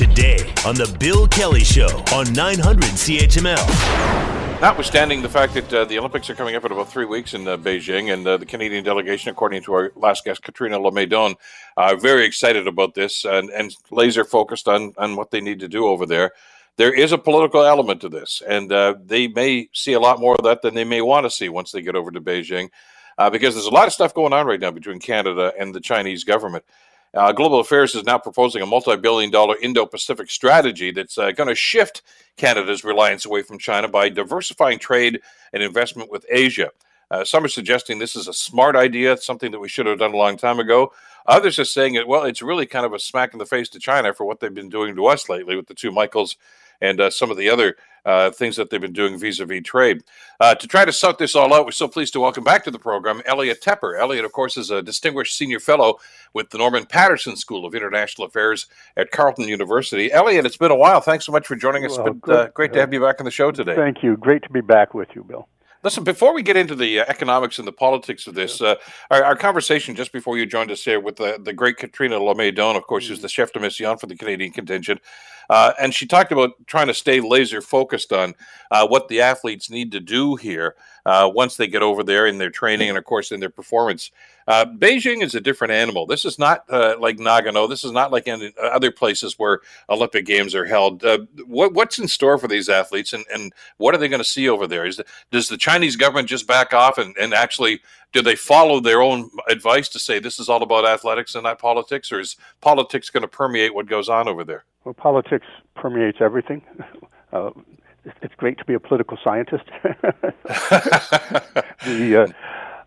today on The Bill Kelly Show on 900 CHML. Notwithstanding the fact that uh, the Olympics are coming up in about three weeks in uh, Beijing, and uh, the Canadian delegation, according to our last guest, Catriona Le May Doan, are very excited about this and, and laser focused on, on what they need to do over there. There is a political element to this, and uh, they may see a lot more of that than they may want to see once they get over to Beijing, uh, because there's a lot of stuff going on right now between Canada and the Chinese government. Uh, Global Affairs is now proposing a multi billion dollar Indo Pacific strategy that's uh, going to shift Canada's reliance away from China by diversifying trade and investment with Asia. Uh, some are suggesting this is a smart idea, something that we should have done a long time ago. Others are saying it, well, it's really kind of a smack in the face to China for what they've been doing to us lately with the two Michaels and uh, some of the other uh, things that they've been doing vis-a-vis trade. Uh, to try to sort this all out, we're so pleased to welcome back to the program Elliot Tepper. Elliot, of course, is a distinguished senior fellow with the Norman Paterson School of International Affairs at Carleton University. Elliot, it's been a while. Thanks so much for joining us. Well, it's been uh, great to have you back on the show today. Thank you. Great to be back with you, Bill. Listen, before we get into the uh, economics and the politics of this, uh, our, our, conversation just before you joined us here with the, the great Catriona Le May Doan, of course, mm-hmm. is the chef de mission for the Canadian contingent. Uh, and she talked about trying to stay laser focused on uh, what the athletes need to do here uh, once they get over there in their training and, of course, in their performance. Uh, Beijing is a different animal. This is not uh, like Nagano. This is not like other places where Olympic Games are held. Uh, what, what's in store for these athletes, and, and what are they going to see over there? Is the, does the Chinese government just back off and, and actually do they follow their own advice to say this is all about athletics and not politics, or is politics going to permeate what goes on over there? Well, politics permeates everything. Uh, it's great to be a political scientist. the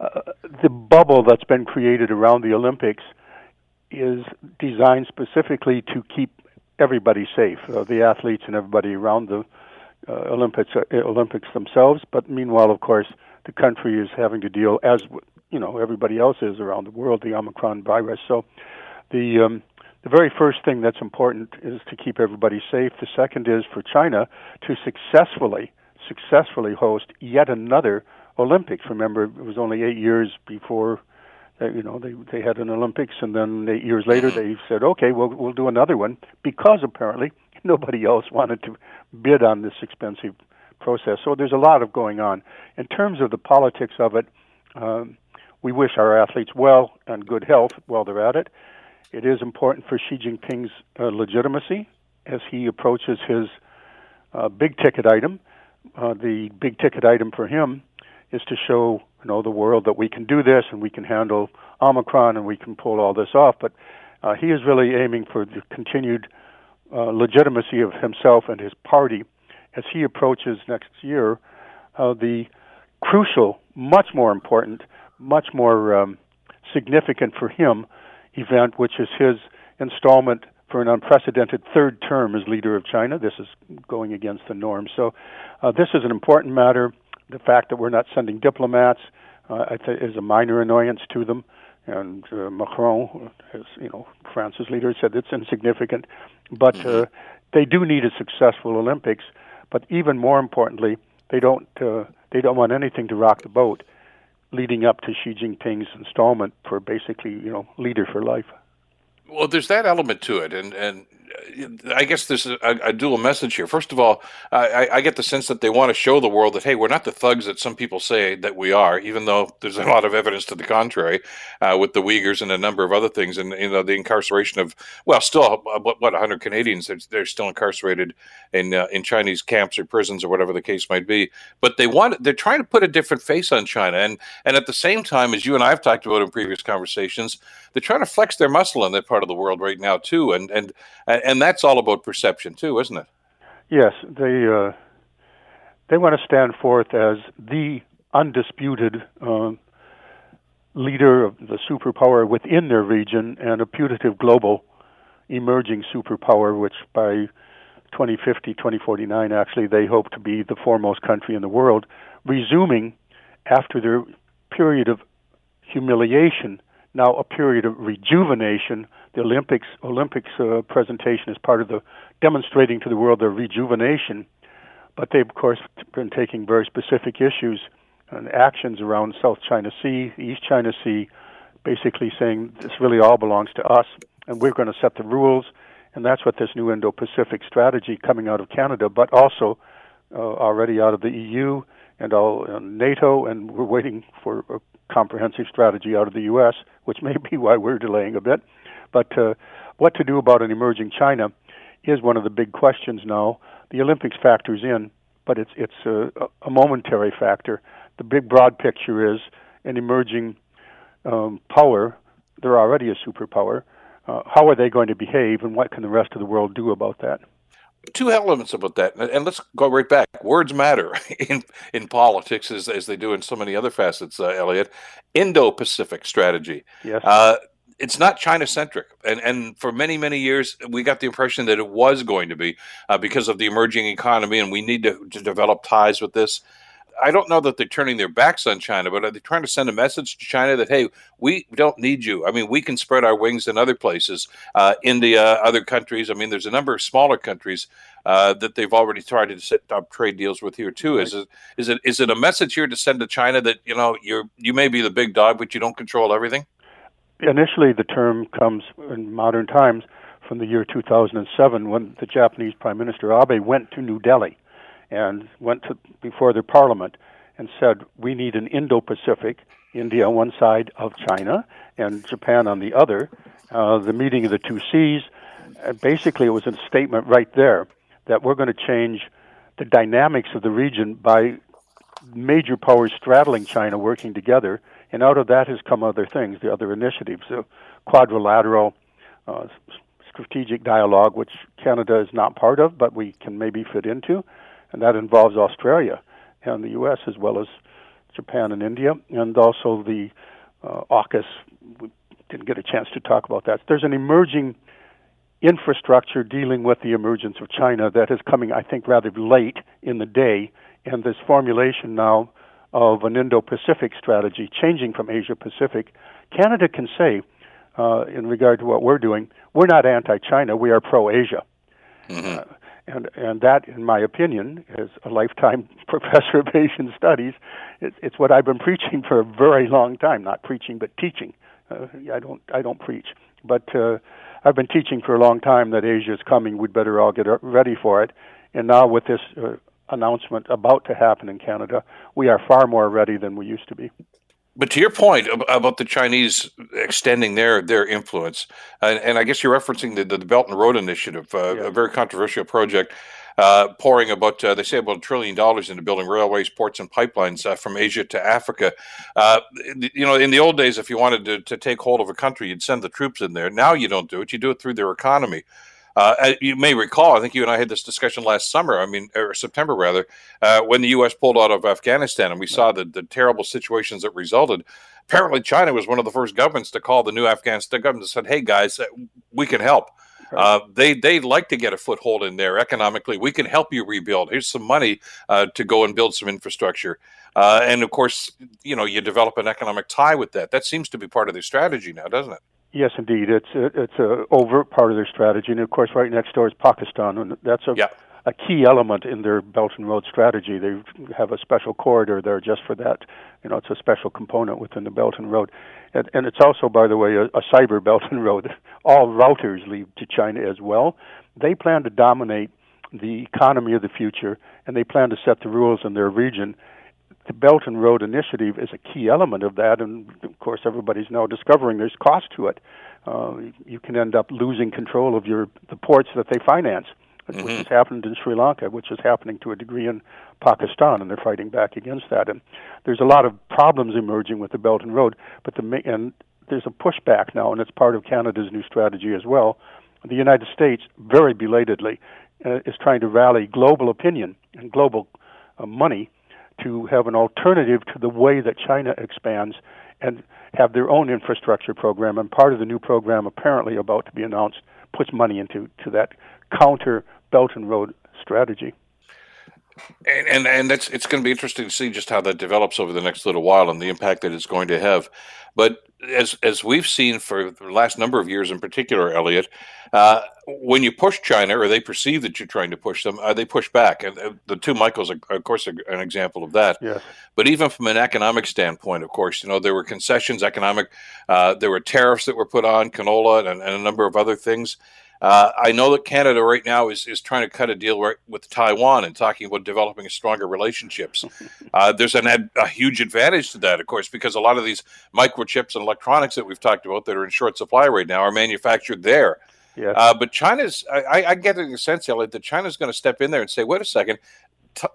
uh, uh, the bubble that's been created around the Olympics is designed specifically to keep everybody safe, uh, the athletes and everybody around the uh, Olympics uh, Olympics themselves. But meanwhile, of course, the country is having to deal, as you know, everybody else is around the world, the Omicron virus. So, the um, the very first thing that's important is to keep everybody safe. The second is for China to successfully successfully host yet another Olympics. Remember, it was only eight years before. Uh, you know, they they had an Olympics, and then eight years later they said, "Okay, we'll we'll do another one," because apparently nobody else wanted to bid on this expensive process. So there's a lot of going on. In terms of the politics of it, um, we wish our athletes well and good health while they're at it. It is important for Xi Jinping's uh, legitimacy as he approaches his uh, big ticket item. Uh, the big ticket item for him is to show you know the world that we can do this and we can handle Omicron and we can pull all this off. But uh, he is really aiming for the continued uh, legitimacy of himself and his party as he approaches next year, uh, the crucial, much more important, much more um, significant for him event, which is his installment for an unprecedented third term as leader of China. This is going against the norm. So, uh, this is an important matter. The fact that we're not sending diplomats uh, is a minor annoyance to them. And uh, Macron, as you know, France's leader, said it's insignificant. But mm-hmm. uh, they do need a successful Olympics. But even more importantly, they don't uh, they don't want anything to rock the boat leading up to Xi Jinping's installment for basically you know leader for life. Well, there's that element to it, and and I guess there's a, a, dual message here. First of all, I, I, get the sense that they want to show the world that hey, we're not the thugs that some people say that we are, even though there's a lot of evidence to the contrary uh, with the Uyghurs and a number of other things, and you know the incarceration of well, still uh, what what 100 Canadians they're, they're still incarcerated in uh, in Chinese camps or prisons or whatever the case might be. But they want they're trying to put a different face on China, and and at the same time, as you and I have talked about in previous conversations, they're trying to flex their muscle in that part of the world right now too, and and and that's all about perception too, isn't it? Yes, they uh, they want to stand forth as the undisputed uh, leader of the superpower within their region and a putative global emerging superpower, which by 2050, 2049, actually, they hope to be the foremost country in the world, resuming after their period of humiliation now a period of rejuvenation. The Olympics Olympics uh, presentation is part of the demonstrating to the world their rejuvenation, but they've of course been taking very specific issues and actions around South China Sea, East China Sea, basically saying this really all belongs to us, and we're going to set the rules, And that's what this new Indo Pacific strategy coming out of Canada, but also uh, already out of the EU and all uh, NATO, and we're waiting for a comprehensive strategy out of the U.S., which may be why we're delaying a bit. But uh, what to do about an emerging China is one of the big questions now. The Olympics factors in, but it's it's a, a momentary factor. The big broad picture is an emerging um, power. They're already a superpower. Uh, how are they going to behave, and what can the rest of the world do about that? Two elements about that, and let's go right back. Words matter in in politics as as they do in so many other facets. Uh, Elliot, Indo-Pacific strategy. Yes. Uh, it's not China centric, and and for many many years we got the impression that it was going to be uh, because of the emerging economy, and we need to, to develop ties with this. I don't know that they're turning their backs on China, but are they trying to send a message to China that hey, we don't need you? I mean, we can spread our wings in other places, uh, India, other countries. I mean, there's a number of smaller countries uh, that they've already tried to set up trade deals with here too. Right. Is it is it is it a message here to send to China that you know you're you may be the big dog, but you don't control everything? Initially, the term comes in modern times from the year 2007 when the Japanese Prime Minister Abe went to New Delhi and went to before their parliament and said, "We need an Indo-Pacific, India on one side of China and Japan on the other." Uh, the meeting of the two seas. Uh, basically, it was a statement right there that we're going to change the dynamics of the region by major powers straddling China working together. And out of that has come other things, the other initiatives, the quadrilateral uh, strategic dialogue, which Canada is not part of, but we can maybe fit into and that involves Australia and the U.S. as well as Japan and India, and also the uh, AUKUS. We didn't get a chance to talk about that. There's an emerging infrastructure dealing with the emergence of China that is coming, I think, rather late in the day, and this formulation now of an Indo-Pacific strategy, changing from Asia-Pacific. Canada can say, uh, in regard to what we're doing, we're not anti-China, we are pro-Asia. Mm-hmm. Uh, and and that, in my opinion, as a lifetime professor of Asian studies, it, it's what I've been preaching for a very long time. Not preaching, but teaching. Uh, I don't I don't preach, but uh, I've been teaching for a long time that Asia is coming. We'd better all get ready for it. And now with this uh, announcement about to happen in Canada, we are far more ready than we used to be. But to your point about the Chinese extending their their influence, and, and I guess you're referencing the, the Belt and Road Initiative, uh, yeah. a very controversial project, uh, pouring about uh, they say about a trillion dollars into building railways, ports, and pipelines uh, from Asia to Africa. Uh, you know, in the old days, if you wanted to, to take hold of a country, you'd send the troops in there. Now you don't do it; you do it through their economy. Uh, you may recall, I think you and I had this discussion last summer, I mean, or September rather, uh, when the U.S. pulled out of Afghanistan and we saw the, the terrible situations that resulted. Apparently, China was one of the first governments to call the new Afghanistan government and said, hey, guys, uh, we can help. Uh, they they like to get a foothold in there economically. We can help you rebuild. Here's some money uh, to go and build some infrastructure, uh, and of course, you know, you develop an economic tie with that. That seems to be part of their strategy now, doesn't it? Yes, indeed. It's a, it's a overt part of their strategy, and of course, right next door is Pakistan, and that's a yeah. a key element in their Belt and Road strategy. They have a special corridor there just for that. You know, it's a special component within the Belt and Road, and, and it's also, by the way, a, a cyber Belt and Road. All routers lead to China as well. They plan to dominate the economy of the future, and they plan to set the rules in their region the Belt and Road Initiative is a key element of that, and of course, everybody's now discovering there's cost to it. Uh, you can end up losing control of your the ports that they finance, mm-hmm. which has happened in Sri Lanka, which is happening to a degree in Pakistan, and they're fighting back against that. And there's a lot of problems emerging with the Belt and Road, but the and there's a pushback now, and it's part of Canada's new strategy as well. The United States, very belatedly, uh, is trying to rally global opinion and global uh, money to have an alternative to the way that China expands and have their own infrastructure program. And part of the new program, apparently about to be announced, puts money into to that counter Belt and Road strategy. And, and and that's it's going to be interesting to see just how that develops over the next little while and the impact that it's going to have. But as as we've seen for the last number of years in particular, Elliot, uh, when you push China or they perceive that you're trying to push them, uh, they push back. And uh, the two Michaels, are, of course, are an example of that. Yes. But even from an economic standpoint, of course, you know there were concessions, economic, uh, there were tariffs that were put on canola and, and a number of other things. Uh, I know that Canada right now is, is trying to cut a deal right with Taiwan and talking about developing stronger relationships. Uh, there's an ad, a huge advantage to that, of course, because a lot of these microchips and electronics that we've talked about that are in short supply right now are manufactured there. Yes. Uh, but China's, I, I get the sense, Elliot, that China's going to step in there and say, wait a second,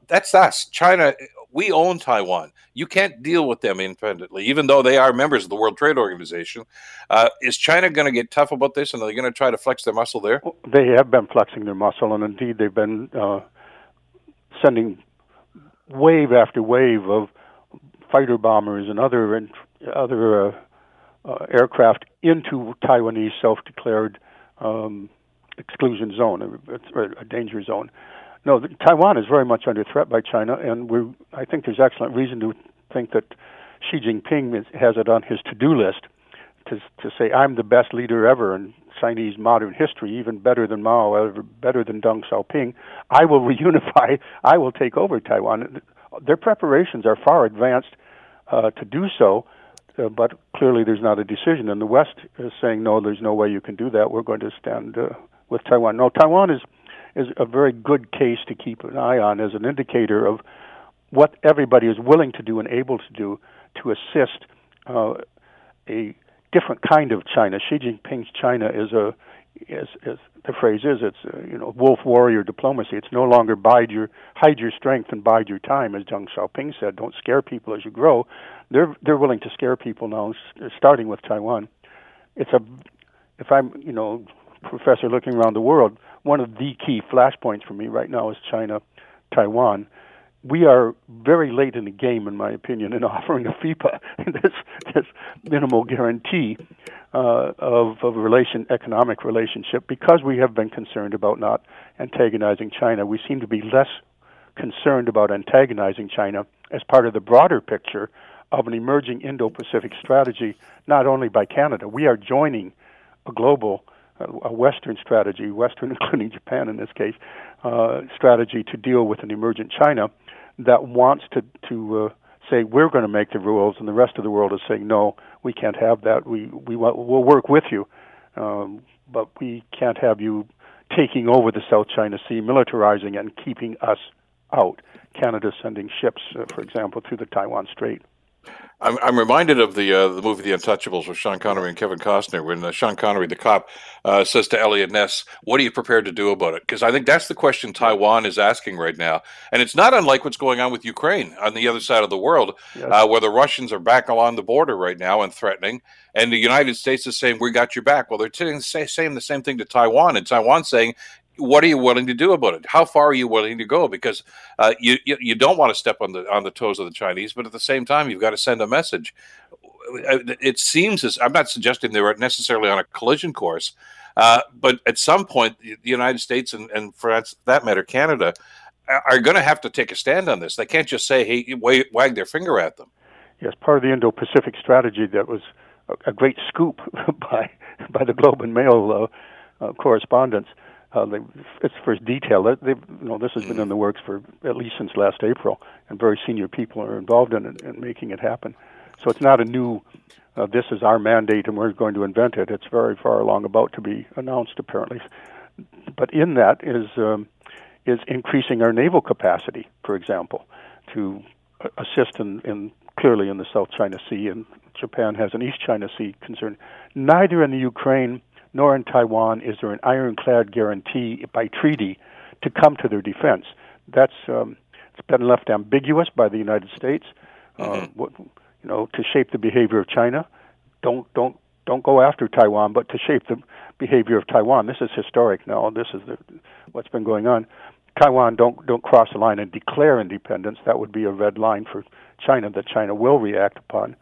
that's us. China, we own Taiwan. You can't deal with them independently, even though they are members of the World Trade Organization. Uh, is China going to get tough about this, and are they going to try to flex their muscle there? They have been flexing their muscle, and indeed they've been uh, sending wave after wave of fighter bombers and other and other uh, uh, aircraft into Taiwanese self-declared um, exclusion zone, a, a danger zone. No, Taiwan is very much under threat by China, and we I think there's excellent reason to think that Xi Jinping is, has it on his to-do list to to say I'm the best leader ever in Chinese modern history, even better than Mao, ever better than Deng Xiaoping. I will reunify. I will take over Taiwan. Their preparations are far advanced uh, to do so, uh, but clearly there's not a decision. And the West is saying no, there's no way you can do that. We're going to stand uh, with Taiwan. No, Taiwan is is a very good case to keep an eye on as an indicator of what everybody is willing to do and able to do to assist uh, a different kind of China. Xi Jinping's China is a, as, as the phrase is, it's a, you know wolf warrior diplomacy. It's no longer bide your hide your strength and bide your time, as Deng Xiaoping said. Don't scare people as you grow. They're they're willing to scare people now, starting with Taiwan. It's a if I'm you know professor looking around the world, one of the key flashpoints for me right now is China, Taiwan. We are very late in the game, in my opinion, in offering a FIPA, this this minimal guarantee uh, of of relation economic relationship, because we have been concerned about not antagonizing China. We seem to be less concerned about antagonizing China as part of the broader picture of an emerging Indo-Pacific strategy, not only by Canada. We are joining a global a Western strategy, Western including Japan in this case, uh, strategy to deal with an emergent China that wants to to uh, say we're going to make the rules, and the rest of the world is saying no, we can't have that. We we want, we'll work with you, um, but we can't have you taking over the South China Sea, militarizing it, and keeping us out. Canada sending ships, uh, for example, through the Taiwan Strait. I'm, I'm reminded of the uh, the movie The Untouchables with Sean Connery and Kevin Costner when uh, Sean Connery, the cop, uh, says to Eliot Ness, "What are you prepared to do about it?" Because I think that's the question Taiwan is asking right now, and it's not unlike what's going on with Ukraine on the other side of the world, yes. Uh, where the Russians are back along the border right now and threatening, and the United States is saying, "We got your back." Well, they're saying the same thing to Taiwan, and Taiwan saying, what are you willing to do about it? How far are you willing to go? Because uh, you, you, you don't want to step on the on the toes of the Chinese, but at the same time, you've got to send a message. It seems as I'm not suggesting they were necessarily on a collision course, uh, but at some point, the United States and, and for that matter, Canada, are going to have to take a stand on this. They can't just say, "Hey, wag their finger at them." Yes, part of the Indo-Pacific strategy that was a, great scoop by by the Globe and Mail uh, uh, correspondents uh, they, it's for detail. They, you know, this has been in the works for at least since last April, and very senior people are involved in it and making it happen. So it's not a new. Uh, this is our mandate, and we're going to invent it. It's very far along, about to be announced, apparently. But in that is um, is increasing our naval capacity, for example, to assist in, in clearly in the South China Sea, and Japan has an East China Sea concern. Neither in the Ukraine nor in Taiwan is there an ironclad guarantee by treaty to come to their defense. That's um, it's been left ambiguous by the United States. Uh, mm-hmm. What, you know, to shape the behavior of China. Don't don't don't go after Taiwan, but to shape the behavior of Taiwan. This is historic now. This is the, what's been going on. Taiwan don't don't cross the line and declare independence. That would be a red line for China that China will react upon.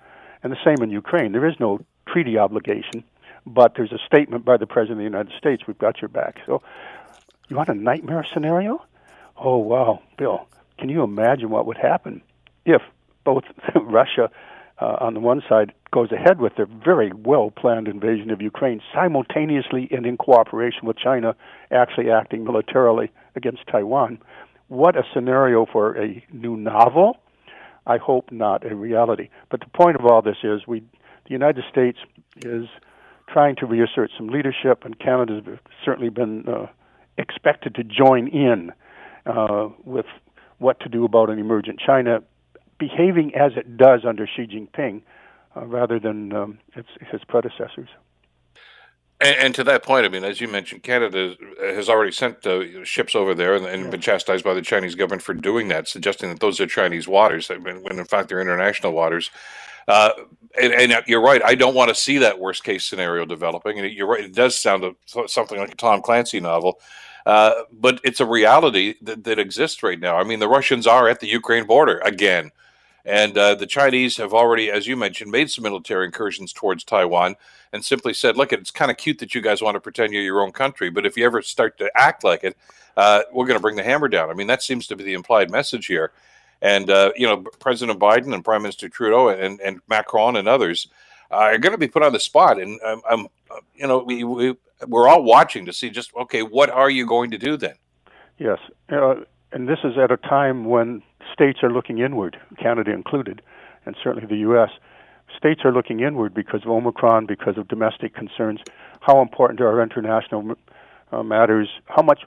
And the same in Ukraine. There is no treaty obligation but there's a statement by the President of the United States, we've got your back. So, you want a nightmare scenario? Oh, wow, Bill, can you imagine what would happen if both Russia uh, on the one side goes ahead with their very well planned invasion of Ukraine simultaneously and in cooperation with China actually acting militarily against Taiwan? What a scenario for a new novel! I hope not a reality. But the point of all this is we the United States is trying to reassert some leadership, and Canada's certainly been uh, expected to join in uh, with what to do about an emergent China, behaving as it does under Xi Jinping, uh, rather than um, its, his predecessors. And, and, to that point, I mean, as you mentioned, Canada has already sent uh, ships over there and, and yeah. been chastised by the Chinese government for doing that, suggesting that those are Chinese waters, when, when in fact they're international waters. Uh, and, and, you're right. I don't want to see that worst case scenario developing. And you're right. It does sound a, something like a Tom Clancy novel, uh, but it's a reality that, that, exists right now. I mean, the Russians are at the Ukraine border again, and uh, the Chinese have already, as you mentioned, made some military incursions towards Taiwan and simply said, "Look, it's kind of cute that you guys want to pretend you're your own country, but if you ever start to act like it, uh, we're going to bring the hammer down." I mean, that seems to be the implied message here. And uh, you know, President Biden and Prime Minister Trudeau and, and Macron and others are going to be put on the spot. And um, um, you know, we, we we're all watching to see just okay, what are you going to do then? Yes, uh, and this is at a time when states are looking inward, Canada included, and certainly the U.S. States are looking inward because of Omicron, because of domestic concerns. How important are our international uh, matters? How much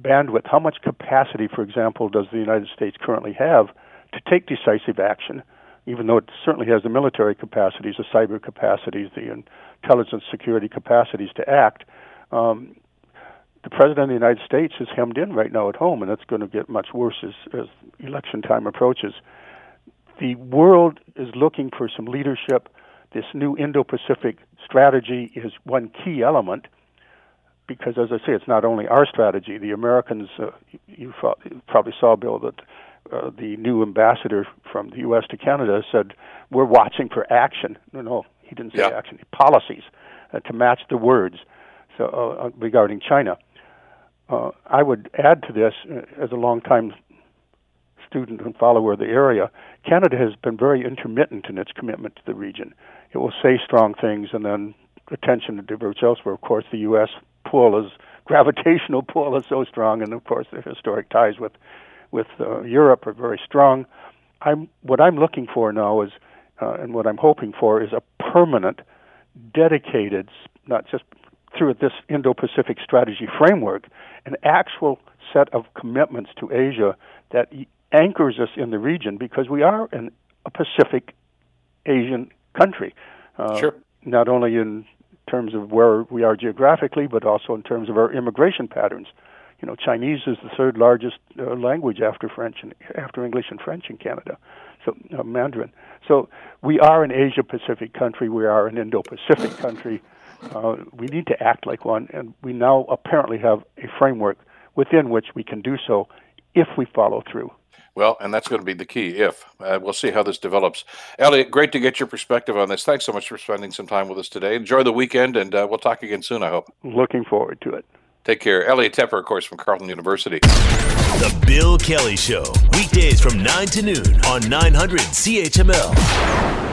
bandwidth, how much capacity, for example, does the United States currently have to take decisive action, even though it certainly has the military capacities, the cyber capacities, the intelligence security capacities to act? Um, the president of the United States is hemmed in right now at home, and that's going to get much worse as, as election time approaches. The world is looking for some leadership. This new Indo Pacific strategy is one key element because, as I say, it's not only our strategy. The Americans, uh, you probably saw, Bill, that uh, the new ambassador from the U.S. to Canada said, We're watching for action. No, no, he didn't say yeah. action, policies uh, to match the words so, uh, uh, regarding China. Uh, I would add to this, as a long-time student and follower of the area, Canada has been very intermittent in its commitment to the region. It will say strong things and then attention diverts elsewhere. Of course, the U.S pull is gravitational pull is so strong, and of course the historic ties with with uh, Europe are very strong. I'm what I'm looking for now is, uh, and what I'm hoping for is a permanent, dedicated, not just through this Indo-Pacific strategy framework, an actual set of commitments to Asia that anchors us in the region because we are an, a Pacific Asian country. Uh, sure. Not only in terms of where we are geographically, but also in terms of our immigration patterns. You know, Chinese is the third largest uh, language after French and after English and French in Canada, so uh, Mandarin. So we are an Asia Pacific country. We are an Indo Pacific country. Uh, we need to act like one, and we now apparently have a framework within which we can do so if we follow through. Well, and that's going to be the key if. Uh, we'll see how this develops. Elliot, great to get your perspective on this. Thanks so much for spending some time with us today. Enjoy the weekend, and uh, we'll talk again soon, I hope. Looking forward to it. Take care. Elliot Tepper, of course, from Carleton University. The Bill Kelly Show, weekdays from 9 to noon on 900 CHML.